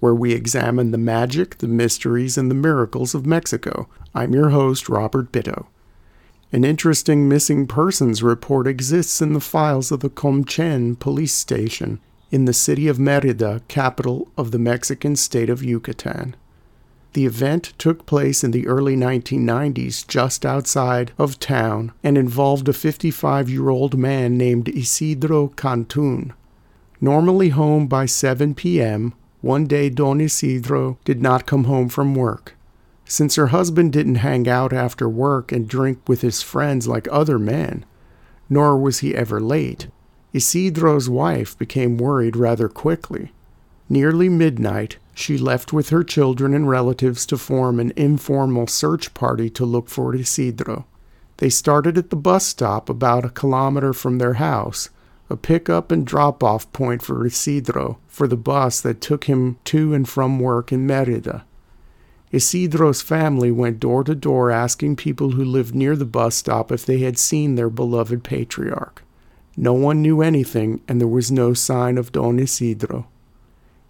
where we examine the magic, the mysteries, and the miracles of Mexico. I'm your host, Robert Bitto. An interesting missing persons report exists in the files of the Comchen police station in the city of Merida, capital of the Mexican state of Yucatan. The event took place in the early 1990s just outside of town and involved a 55 year old man named Isidro Cantun. Normally home by 7 p.m., one day Don Isidro did not come home from work. Since her husband didn't hang out after work and drink with his friends like other men, nor was he ever late, Isidro's wife became worried rather quickly. Nearly midnight, she left with her children and relatives to form an informal search party to look for Isidro. They started at the bus stop about a kilometer from their house, a pickup and drop off point for Isidro for the bus that took him to and from work in Merida. Isidro's family went door to door asking people who lived near the bus stop if they had seen their beloved patriarch. No one knew anything, and there was no sign of Don Isidro.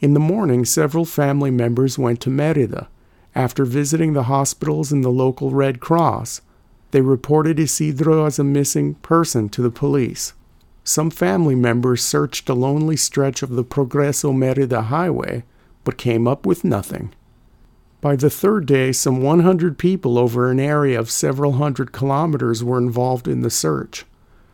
In the morning, several family members went to Merida. After visiting the hospitals and the local Red Cross, they reported Isidro as a missing person to the police. Some family members searched a lonely stretch of the Progreso Merida highway, but came up with nothing. By the third day, some 100 people over an area of several hundred kilometers were involved in the search.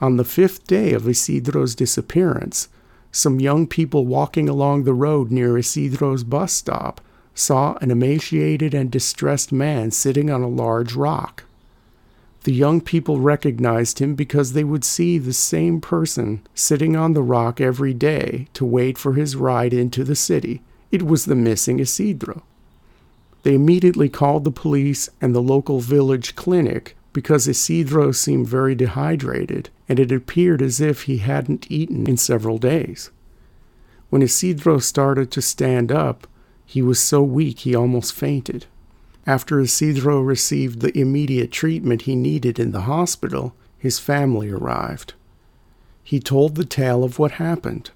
On the fifth day of Isidro's disappearance, some young people walking along the road near Isidro's bus stop saw an emaciated and distressed man sitting on a large rock. The young people recognized him because they would see the same person sitting on the rock every day to wait for his ride into the city. It was the missing Isidro. They immediately called the police and the local village clinic because Isidro seemed very dehydrated and it appeared as if he hadn't eaten in several days. When Isidro started to stand up, he was so weak he almost fainted. After Isidro received the immediate treatment he needed in the hospital, his family arrived. He told the tale of what happened.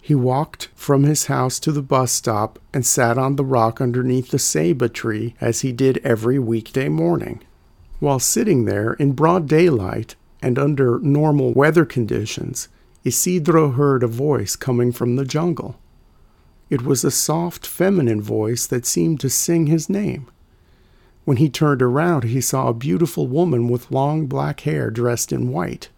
He walked from his house to the bus stop and sat on the rock underneath the ceiba tree as he did every weekday morning. While sitting there in broad daylight, and under normal weather conditions, Isidro heard a voice coming from the jungle. It was a soft, feminine voice that seemed to sing his name. When he turned around, he saw a beautiful woman with long black hair dressed in white.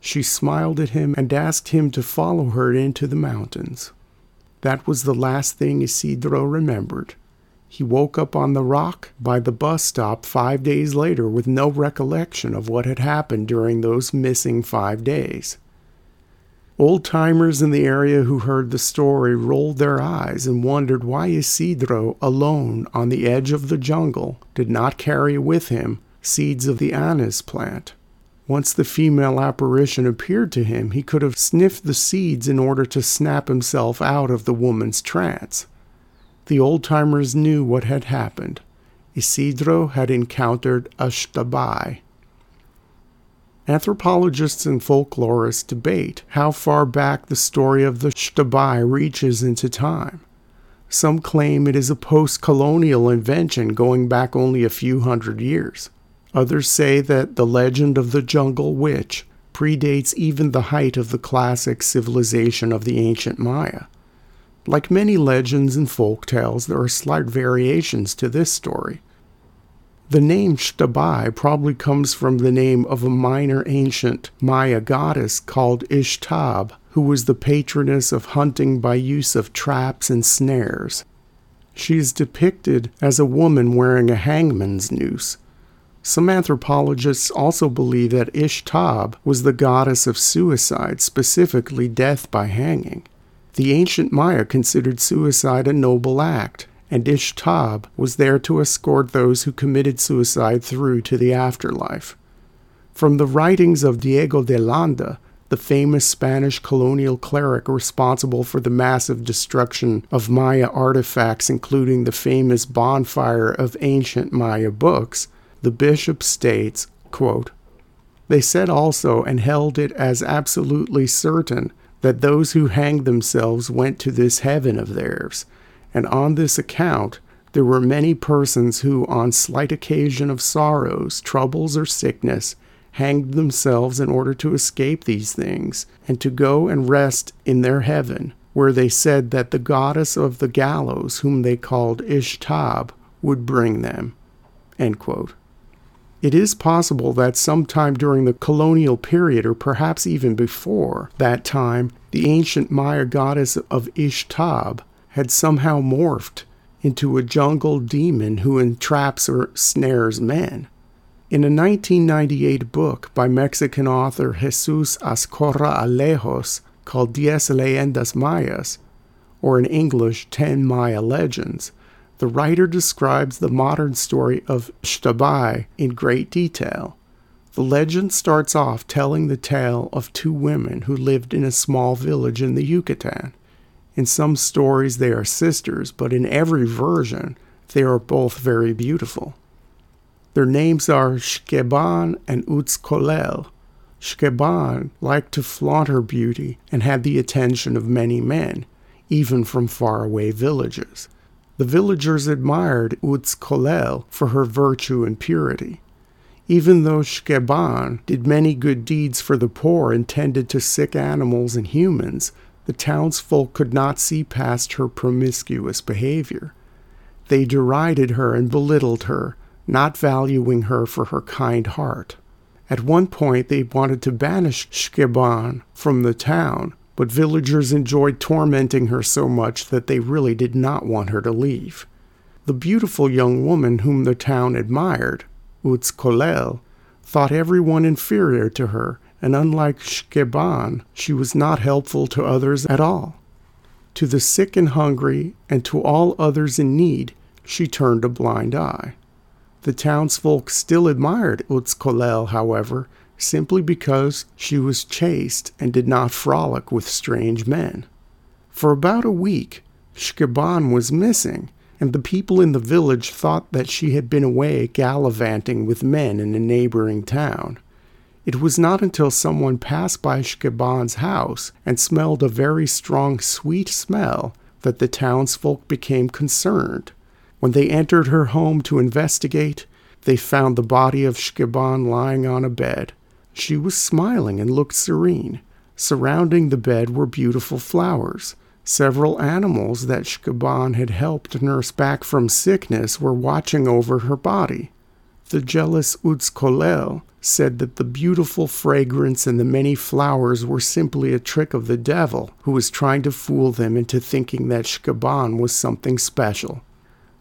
She smiled at him and asked him to follow her into the mountains. That was the last thing Isidro remembered. He woke up on the rock by the bus stop five days later with no recollection of what had happened during those missing five days. Old timers in the area who heard the story rolled their eyes and wondered why Isidro, alone on the edge of the jungle, did not carry with him seeds of the anise plant. Once the female apparition appeared to him, he could have sniffed the seeds in order to snap himself out of the woman's trance. The old timers knew what had happened. Isidro had encountered a Xtabay. Anthropologists and folklorists debate how far back the story of the Xtabay reaches into time. Some claim it is a post colonial invention going back only a few hundred years. Others say that the legend of the jungle witch predates even the height of the classic civilization of the ancient Maya. Like many legends and folk tales, there are slight variations to this story. The name Xtabay probably comes from the name of a minor ancient Maya goddess called Ixtab, who was the patroness of hunting by use of traps and snares. She is depicted as a woman wearing a hangman's noose. Some anthropologists also believe that Ixtab was the goddess of suicide, specifically death by hanging. The ancient Maya considered suicide a noble act, and Ixtab was there to escort those who committed suicide through to the afterlife. From the writings of Diego de Landa, the famous Spanish colonial cleric responsible for the massive destruction of Maya artifacts, including the famous bonfire of ancient Maya books, the bishop states, quote, They said also and held it as absolutely certain that those who hanged themselves went to this heaven of theirs, and on this account there were many persons who, on slight occasion of sorrows, troubles, or sickness, hanged themselves in order to escape these things, and to go and rest in their heaven, where they said that the goddess of the gallows, whom they called Ixtab, would bring them. It is possible that sometime during the colonial period, or perhaps even before that time, the ancient Maya goddess of Ixtab had somehow morphed into a jungle demon who entraps or snares men. In a 1998 book by Mexican author Jesus Azcorra Alejos called Diez Leyendas Mayas, or in English, Ten Maya Legends, the writer describes the modern story of Xtabay in great detail. The legend starts off telling the tale of two women who lived in a small village in the Yucatan. In some stories, they are sisters, but in every version, they are both very beautiful. Their names are Xqueban and Utzcolel. Xqueban liked to flaunt her beauty and had the attention of many men, even from faraway villages. The villagers admired Utzcolel for her virtue and purity. Even though Xqueban did many good deeds for the poor and tended to sick animals and humans, the townsfolk could not see past her promiscuous behavior. They derided her and belittled her, not valuing her for her kind heart. At one point, they wanted to banish Xqueban from the town, but villagers enjoyed tormenting her so much that they really did not want her to leave. The beautiful young woman whom the town admired, Utzcolel, thought everyone inferior to her, and unlike Xqueban, she was not helpful to others at all. To the sick and hungry, and to all others in need, she turned a blind eye. The townsfolk still admired Utzcolel, however, simply because she was chaste and did not frolic with strange men. For about a week, Xqueban was missing, and the people in the village thought that she had been away gallivanting with men in a neighboring town. It was not until someone passed by Xqueban's house and smelled a very strong sweet smell that the townsfolk became concerned. When they entered her home to investigate, they found the body of Xqueban lying on a bed. She was smiling and looked serene. Surrounding the bed were beautiful flowers. Several animals that Xqueban had helped nurse back from sickness were watching over her body. The jealous Utzcolel said that the beautiful fragrance and the many flowers were simply a trick of the devil, who was trying to fool them into thinking that Xqueban was something special.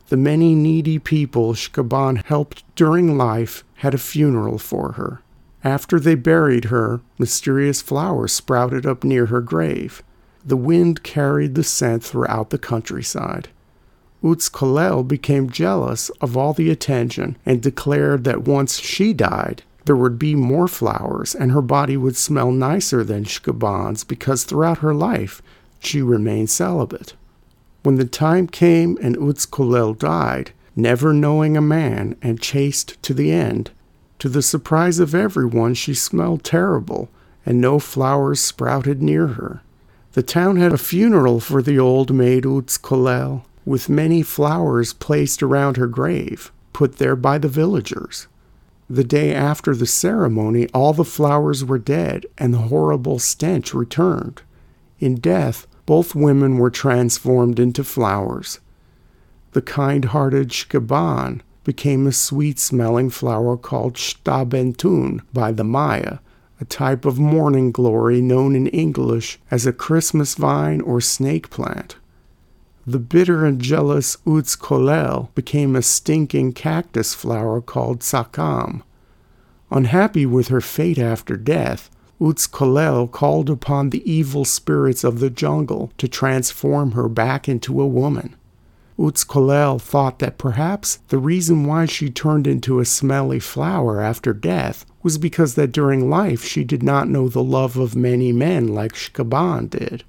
The many needy people Xqueban helped during life had a funeral for her. After they buried her, mysterious flowers sprouted up near her grave. The wind carried the scent throughout the countryside. Utz Utzcolel became jealous of all the attention and declared that once she died, there would be more flowers and her body would smell nicer than Xqueban's because throughout her life she remained celibate. When the time came and Utzcolel died, never knowing a man and chaste to the end, to the surprise of everyone, she smelled terrible, and no flowers sprouted near her. The town had a funeral for the old maid Utzcolel, with many flowers placed around her grave, put there by the villagers. The day after the ceremony, all the flowers were dead, and the horrible stench returned. In death, both women were transformed into flowers. The kind hearted Xqueban became a sweet smelling flower called Xtabentun by the Maya, a type of morning glory known in English as a Christmas vine or snake plant. The bitter and jealous Utzcolel became a stinking cactus flower called Tzacam. Unhappy with her fate after death, Utzcolel called upon the evil spirits of the jungle to transform her back into a woman. Utzcolel thought that perhaps the reason why she turned into a smelly flower after death was because that during life she did not know the love of many men like Xqueban did.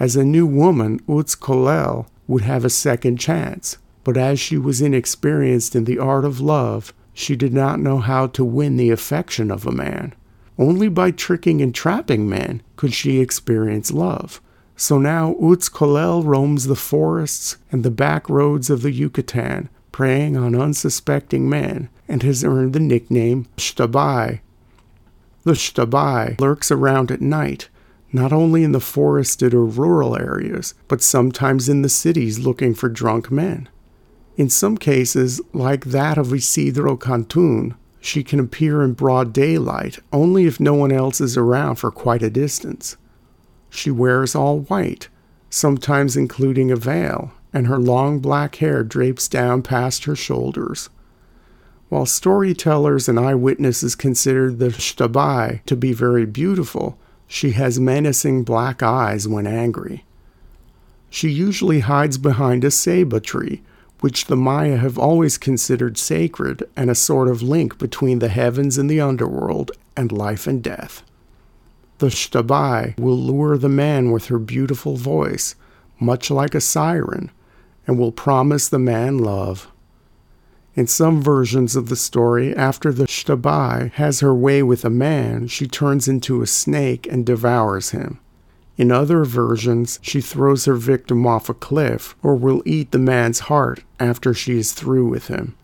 As a new woman, Utzcolel would have a second chance, but as she was inexperienced in the art of love, she did not know how to win the affection of a man. Only by tricking and trapping men could she experience love. So now Utzcolel roams the forests and the back roads of the Yucatan, preying on unsuspecting men, and has earned the nickname Xtabay. The Xtabay lurks around at night, not only in the forested or rural areas, but sometimes in the cities looking for drunk men. In some cases, like that of Isidro Cantun, she can appear in broad daylight only if no one else is around for quite a distance. She wears all white, sometimes including a veil, and her long black hair drapes down past her shoulders. While storytellers and eyewitnesses consider the Xtabay to be very beautiful, she has menacing black eyes when angry. She usually hides behind a ceiba tree, which the Maya have always considered sacred and a sort of link between the heavens and the underworld and life and death. The Xtabay will lure the man with her beautiful voice, much like a siren, and will promise the man love. In some versions of the story, after the Xtabay has her way with a man, she turns into a snake and devours him. In other versions, she throws her victim off a cliff or will eat the man's heart after she is through with him.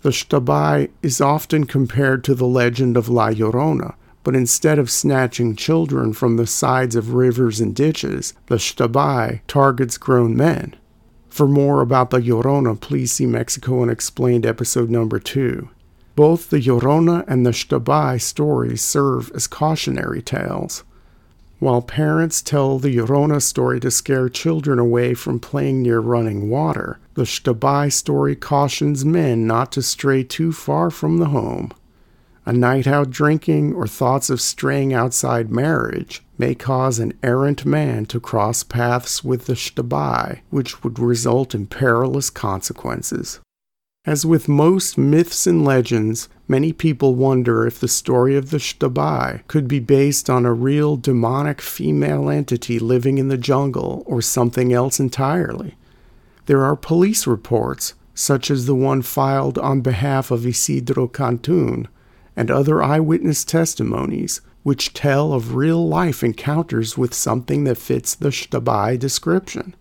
The Xtabay is often compared to the legend of La Llorona, but instead of snatching children from the sides of rivers and ditches, the Shtabai targets grown men. For more about the Llorona, please see Mexico Unexplained episode number 2. Both the Llorona and the Xtabay stories serve as cautionary tales. While parents tell the Llorona story to scare children away from playing near running water, the Xtabay story cautions men not to stray too far from the home. A night out drinking or thoughts of straying outside marriage may cause an errant man to cross paths with the Xtabay, which would result in perilous consequences. As with most myths and legends, many people wonder if the story of the Xtabay could be based on a real demonic female entity living in the jungle or something else entirely. There are police reports, such as the one filed on behalf of Isidro Cantun, and other eyewitness testimonies, which tell of real life encounters with something that fits the Xtabay description.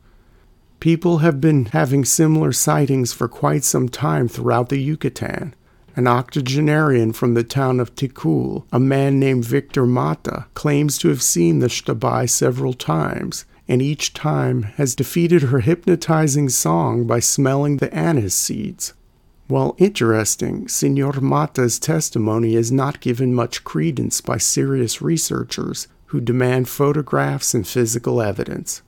People have been having similar sightings for quite some time throughout the Yucatan. An octogenarian from the town of Ticul, a man named Victor Mata, claims to have seen the Xtabay several times, and each time has defeated her hypnotizing song by smelling the anise seeds. While interesting, Senor Mata's testimony is not given much credence by serious researchers who demand photographs and physical evidence.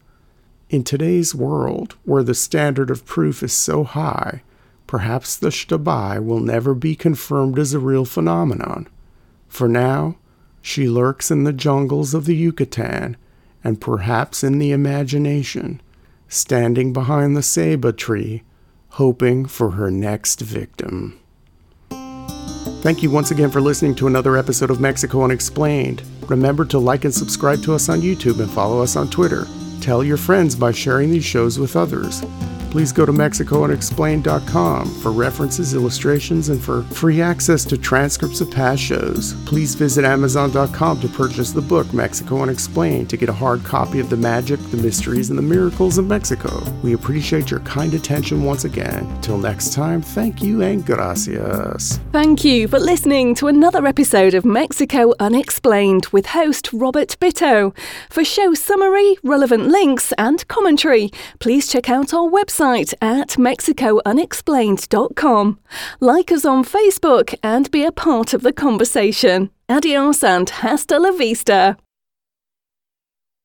In today's world, where the standard of proof is so high, perhaps the Xtabay will never be confirmed as a real phenomenon. For now, she lurks in the jungles of the Yucatan and perhaps in the imagination, standing behind the ceiba tree, hoping for her next victim. Thank you once again for listening to another episode of Mexico Unexplained. Remember to like and subscribe to us on YouTube and follow us on Twitter. Tell your friends by sharing these shows with others. Please go to MexicoUnexplained.com for references, illustrations, and for free access to transcripts of past shows. Please visit Amazon.com to purchase the book Mexico Unexplained to get a hard copy of the magic, the mysteries, and the miracles of Mexico. We appreciate your kind attention once again. Till next time, thank you and gracias. Thank you for listening to another episode of Mexico Unexplained with host Robert Bitto. For show summary, relevant links, and commentary, please check out our website at mexicounexplained.com. Like us on Facebook and be a part of the conversation. Adios and hasta la vista.